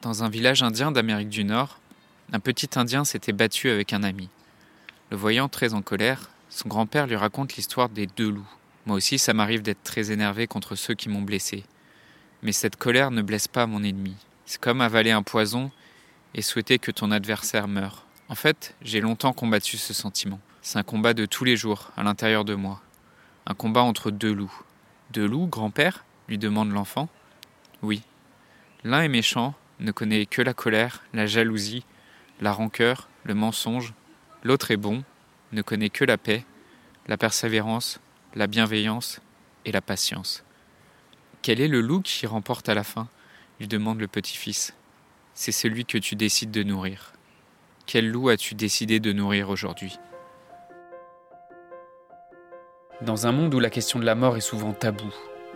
Dans un village indien d'Amérique du Nord, un petit Indien s'était battu avec un ami. Le voyant très en colère, son grand-père lui raconte l'histoire des deux loups. Moi aussi, ça m'arrive d'être très énervé contre ceux qui m'ont blessé. Mais cette colère ne blesse pas mon ennemi. C'est comme avaler un poison et souhaiter que ton adversaire meure. En fait, j'ai longtemps combattu ce sentiment. C'est un combat de tous les jours, à l'intérieur de moi. Un combat entre deux loups. Deux loups, grand-père lui demande l'enfant. Oui. L'un est méchant, ne connaît que la colère, la jalousie, la rancœur, le mensonge. L'autre est bon, ne connaît que la paix, la persévérance, la bienveillance et la patience. Quel est le loup qui remporte à la fin? lui demande le petit-fils. C'est celui que tu décides de nourrir. Quel loup as-tu décidé de nourrir aujourd'hui? Dans un monde où la question de la mort est souvent taboue,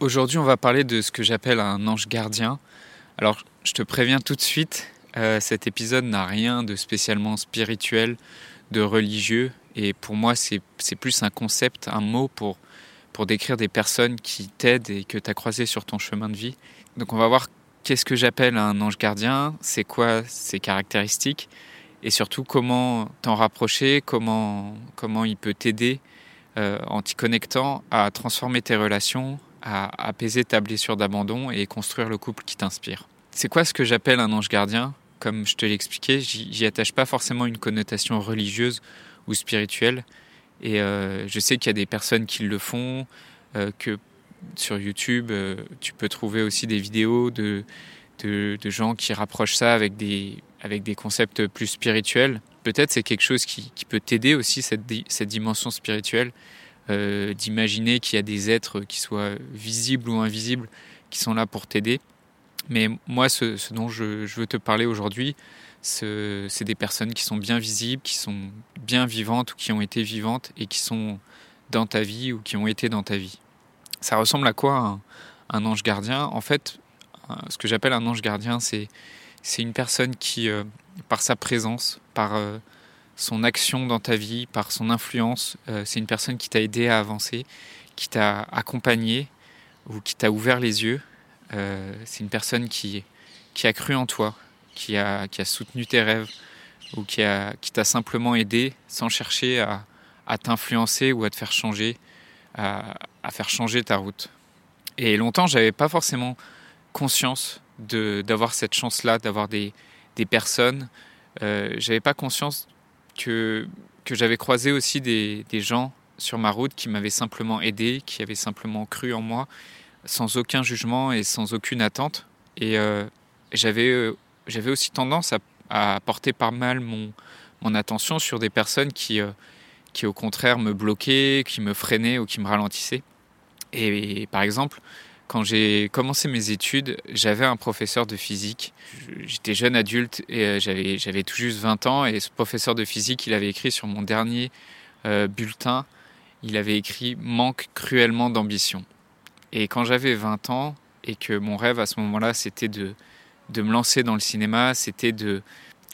Aujourd'hui, on va parler de ce que j'appelle un ange gardien. Alors, je te préviens tout de suite, euh, cet épisode n'a rien de spécialement spirituel, de religieux, et pour moi, c'est plus un concept, un mot pour, pour décrire des personnes qui t'aident et que tu as croisées sur ton chemin de vie. Donc, on va voir qu'est-ce que j'appelle un ange gardien, c'est quoi ses caractéristiques, et surtout comment t'en rapprocher, comment, comment il peut t'aider euh, en t'y connectant à transformer tes relations, à apaiser ta blessure d'abandon et construire le couple qui t'inspire. C'est quoi ce que j'appelle un ange gardien? Comme je te l'ai expliqué, j'y attache pas forcément une connotation religieuse ou spirituelle. Et euh, je sais qu'il y a des personnes qui le font, euh, que sur YouTube, euh, tu peux trouver aussi des vidéos de, de, gens qui rapprochent ça avec des, avec des concepts plus spirituels. Peut-être c'est quelque chose qui, qui peut t'aider aussi, cette, cette dimension spirituelle. Euh, d'imaginer qu'il y a des êtres qui soient visibles ou invisibles qui sont là pour t'aider. Mais moi, ce, dont je, veux te parler aujourd'hui, c'est des personnes qui sont bien visibles, qui sont bien vivantes ou qui ont été vivantes et qui sont dans ta vie ou qui ont été dans ta vie. Ça ressemble à quoi un, ange gardien? En fait, ce que j'appelle un ange gardien, c'est une personne qui, euh, par sa présence, par euh, son action dans ta vie, par son influence. Euh, c'est une personne qui t'a aidé à avancer, qui t'a accompagné ou qui t'a ouvert les yeux. Euh, c'est une personne qui, qui a cru en toi, qui a, qui a soutenu tes rêves ou qui, a, qui t'a simplement aidé sans chercher à, à t'influencer ou à te faire changer, à, à faire changer ta route. Et longtemps, j'avais pas forcément conscience d'avoir cette chance-là, d'avoir des, des personnes. Euh, j'avais pas conscience que, que j'avais croisé aussi des, des, gens sur ma route qui m'avaient simplement aidé, qui avaient simplement cru en moi, sans aucun jugement et sans aucune attente. Et euh, j'avais, euh, j'avais aussi tendance à, à, porter par mal mon, mon attention sur des personnes qui, euh, qui, au contraire, me bloquaient, qui me freinaient ou qui me ralentissaient. Et par exemple, quand j'ai commencé mes études, j'avais un professeur de physique. J'étais jeune adulte et euh, j'avais, tout juste 20 ans. Et ce professeur de physique, il avait écrit sur mon dernier euh, bulletin, il avait écrit Manque cruellement d'ambition. Et quand j'avais 20 ans et que mon rêve à ce moment-là, c'était de, de me lancer dans le cinéma, c'était de,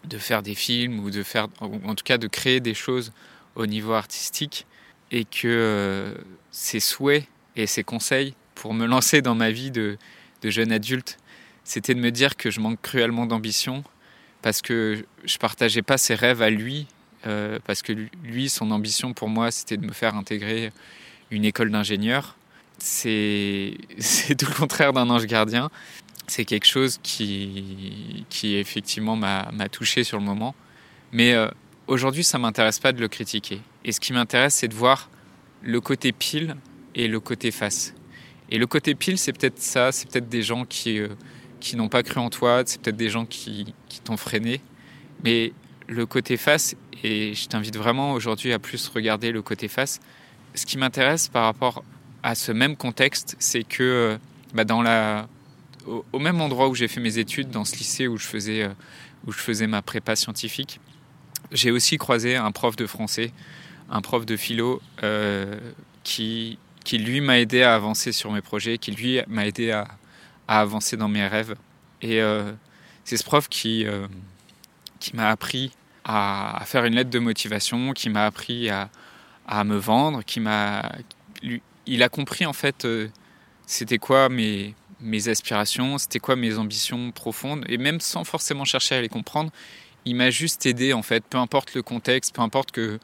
de faire des films ou de faire, en tout cas de créer des choses au niveau artistique et que euh, ses souhaits et ses conseils pour me lancer dans ma vie de, jeune adulte, c'était de me dire que je manque cruellement d'ambition parce que je partageais pas ses rêves à lui, euh, parce que lui, son ambition pour moi, c'était de me faire intégrer une école d'ingénieur. C'est tout le contraire d'un ange gardien. C'est quelque chose qui, qui effectivement m'a touché sur le moment. Mais euh, aujourd'hui, ça m'intéresse pas de le critiquer. Et ce qui m'intéresse, c'est de voir le côté pile et le côté face. Et le côté pile, c'est peut-être ça, c'est peut-être des gens qui, euh, qui n'ont pas cru en toi, c'est peut-être des gens qui, qui t'ont freiné. Mais le côté face, et je t'invite vraiment aujourd'hui à plus regarder le côté face, ce qui m'intéresse par rapport à ce même contexte, c'est que bah, dans la, au, même endroit où j'ai fait mes études, dans ce lycée où je faisais, où je faisais ma prépa scientifique, j'ai aussi croisé un prof de français, un prof de philo qui, qui lui m'a aidé à avancer sur mes projets, qui lui m'a aidé à, avancer dans mes rêves. Et c'est ce prof qui, qui m'a appris à, faire une lettre de motivation, qui m'a appris à, à, me vendre, qui m'a, il a compris en fait euh, c'était quoi mes, mes aspirations, c'était quoi mes ambitions profondes, et même sans forcément chercher à les comprendre, il m'a juste aidé en fait, peu importe le contexte, peu importe que,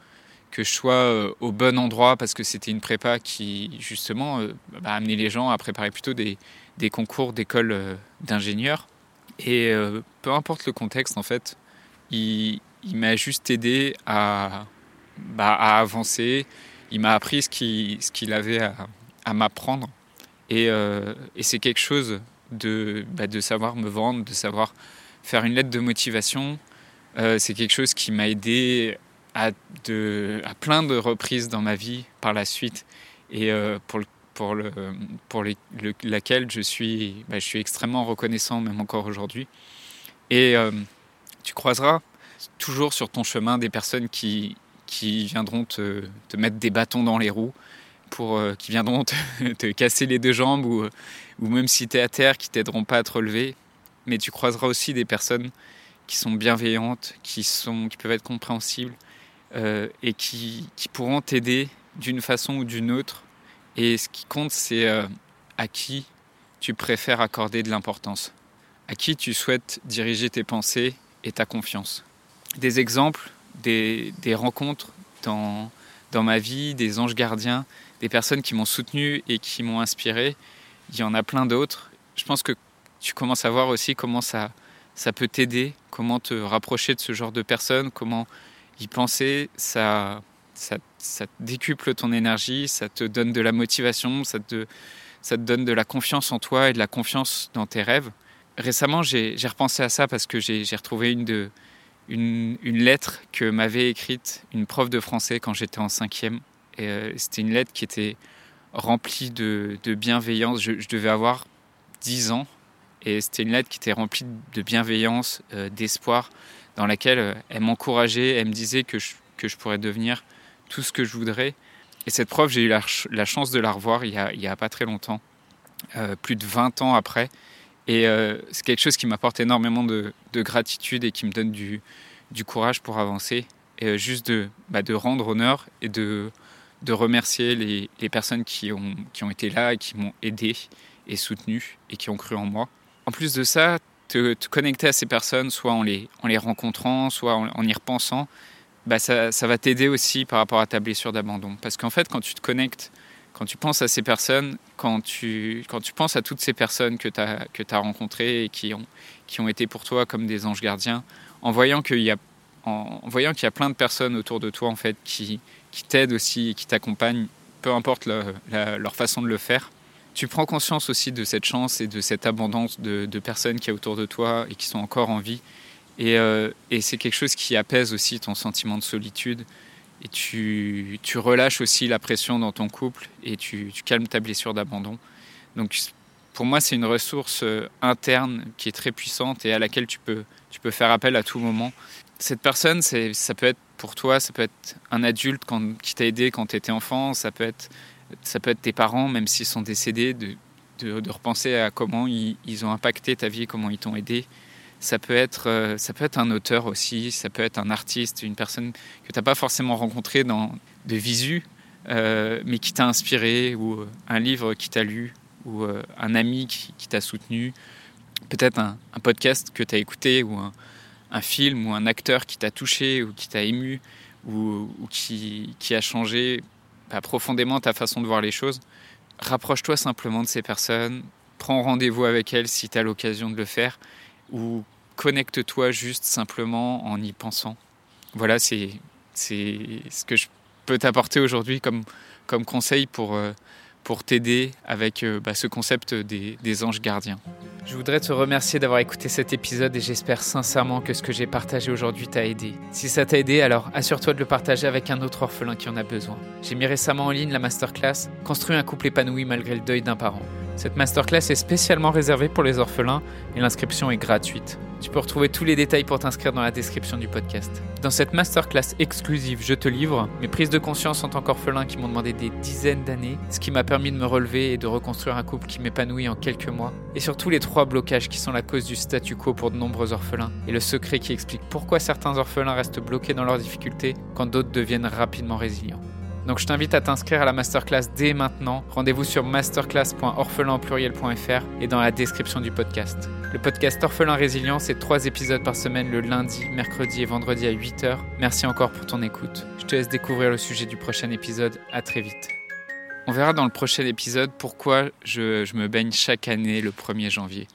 que je sois euh, au bon endroit, parce que c'était une prépa qui justement euh, bah, amenait les gens à préparer plutôt des, des concours d'école d'ingénieurs. Et peu importe le contexte en fait, il, m'a juste aidé à, bah, à avancer. Il m'a appris ce qu'il avait à, m'apprendre. Et, euh, c'est quelque chose de, bah, de savoir me vendre, de savoir faire une lettre de motivation. Euh, c'est quelque chose qui m'a aidé à, plein de reprises dans ma vie par la suite et euh, pour, laquelle je suis, bah, je suis extrêmement reconnaissant, même encore aujourd'hui. Et tu croiseras toujours sur ton chemin des personnes qui, qui viendront te, te mettre des bâtons dans les roues, pour, euh, qui viendront te, te, casser les deux jambes ou, ou même si tu es à terre, qui t'aideront pas à te relever. Mais tu croiseras aussi des personnes qui sont bienveillantes, qui, sont, qui peuvent être compréhensibles euh, et qui, pourront t'aider d'une façon ou d'une autre. Et ce qui compte, c'est euh, à qui tu préfères accorder de l'importance, à qui tu souhaites diriger tes pensées et ta confiance des exemples, des, des rencontres dans, dans ma vie, des anges gardiens, des personnes qui m'ont soutenu et qui m'ont inspiré. Il y en a plein d'autres. Je pense que tu commences à voir aussi comment ça, ça peut t'aider, comment te rapprocher de ce genre de personnes, comment y penser. Ça, ça, ça décuple ton énergie, ça te donne de la motivation, ça te, ça te donne de la confiance en toi et de la confiance dans tes rêves. Récemment, j'ai repensé à ça parce que j'ai retrouvé une de, une, lettre que m'avait écrite une prof de français quand j'étais en cinquième. Et euh, c'était une lettre qui était remplie de, bienveillance. Je, devais avoir 10 ans. Et c'était une lettre qui était remplie de bienveillance, euh, d'espoir, dans laquelle euh, elle m'encourageait, elle me disait que je, que je pourrais devenir tout ce que je voudrais. Et cette prof, j'ai eu la, chance de la revoir il n'y a, pas très longtemps, plus de 20 ans après. Et euh, c'est quelque chose qui m'apporte énormément de, gratitude et qui me donne du, courage pour avancer. Et euh, juste de, bah, de rendre honneur et de, de remercier les, personnes qui ont, qui ont été là et qui m'ont aidé et soutenu et qui ont cru en moi. En plus de ça, te, connecter à ces personnes, soit en les, en les rencontrant, soit en, y repensant, bah ça, ça va t'aider aussi par rapport à ta blessure d'abandon. Parce qu'en fait, quand tu te connectes quand tu penses à ces personnes, quand tu, quand tu penses à toutes ces personnes que tu as, que as rencontrées et qui ont, qui ont été pour toi comme des anges gardiens, en voyant qu'il y a y a plein de personnes autour de toi en fait qui, qui t'aident aussi et qui t'accompagnent, peu importe leur façon de le faire, tu prends conscience aussi de cette chance et de cette abondance de, personnes qui y autour de toi et qui sont encore en vie. Et, euh, et c'est quelque chose qui apaise aussi ton sentiment de solitude et tu, relâches aussi la pression dans ton couple et tu, calmes ta blessure d'abandon. Donc pour moi, c'est une ressource euh, interne qui est très puissante et à laquelle tu peux, tu peux faire appel à tout moment. Cette personne, ça peut être pour toi, ça peut être un adulte qui t'a aidé quand tu étais enfant, ça peut, être, ça peut être tes parents, même s'ils sont décédés, de, de, repenser à comment ils, ont impacté ta vie, comment ils t'ont aidé. Ça peut, être, euh, ça peut être un auteur aussi, ça peut être un artiste, une personne que tu n'as pas forcément rencontrée dans, de visu, euh, mais qui t'a inspiré, ou euh, un livre qui t'a lu, ou un ami qui, t'a soutenu, peut-être un, podcast que tu as écouté, ou un, film, ou un acteur qui t'a touché, ou qui t'a ému, ou, qui, qui, a changé bah, profondément ta façon de voir les choses. Rapproche-toi simplement de ces personnes, prends rendez-vous avec elles si tu as l'occasion de le faire ou connecte-toi juste simplement en y pensant. Voilà, c'est ce que je peux t'apporter aujourd'hui comme, comme conseil pour, euh, pour t'aider avec euh, bah, ce concept des, des, anges gardiens. Je voudrais te remercier d'avoir écouté cet épisode et j'espère sincèrement que ce que j'ai partagé aujourd'hui t'a aidé. Si ça t'a aidé, alors assure-toi de le partager avec un autre orphelin qui en a besoin. J'ai mis récemment en ligne la masterclass Construire un couple épanoui malgré le deuil d'un parent. Cette masterclass est spécialement réservée pour les orphelins et l'inscription est gratuite. Tu peux retrouver tous les détails pour t'inscrire dans la description du podcast. Dans cette masterclass exclusive Je te livre, mes prises de conscience en tant qu'orphelin qui m'ont demandé des dizaines d'années, ce qui m'a permis de me relever et de reconstruire un couple qui m'épanouit en quelques mois, et surtout les trois blocages qui sont la cause du statu quo pour de nombreux orphelins, et le secret qui explique pourquoi certains orphelins restent bloqués dans leurs difficultés quand d'autres deviennent rapidement résilients. Donc je t'invite à t'inscrire à la masterclass dès maintenant. Rendez-vous sur masterclass.orphelinpluriel.fr et dans la description du podcast. Le podcast Orphelin Résilient, c'est trois épisodes par semaine le lundi, mercredi et vendredi à 8h. Merci encore pour ton écoute. Je te laisse découvrir le sujet du prochain épisode. À très vite. On verra dans le prochain épisode pourquoi je, je me baigne chaque année le 1er janvier.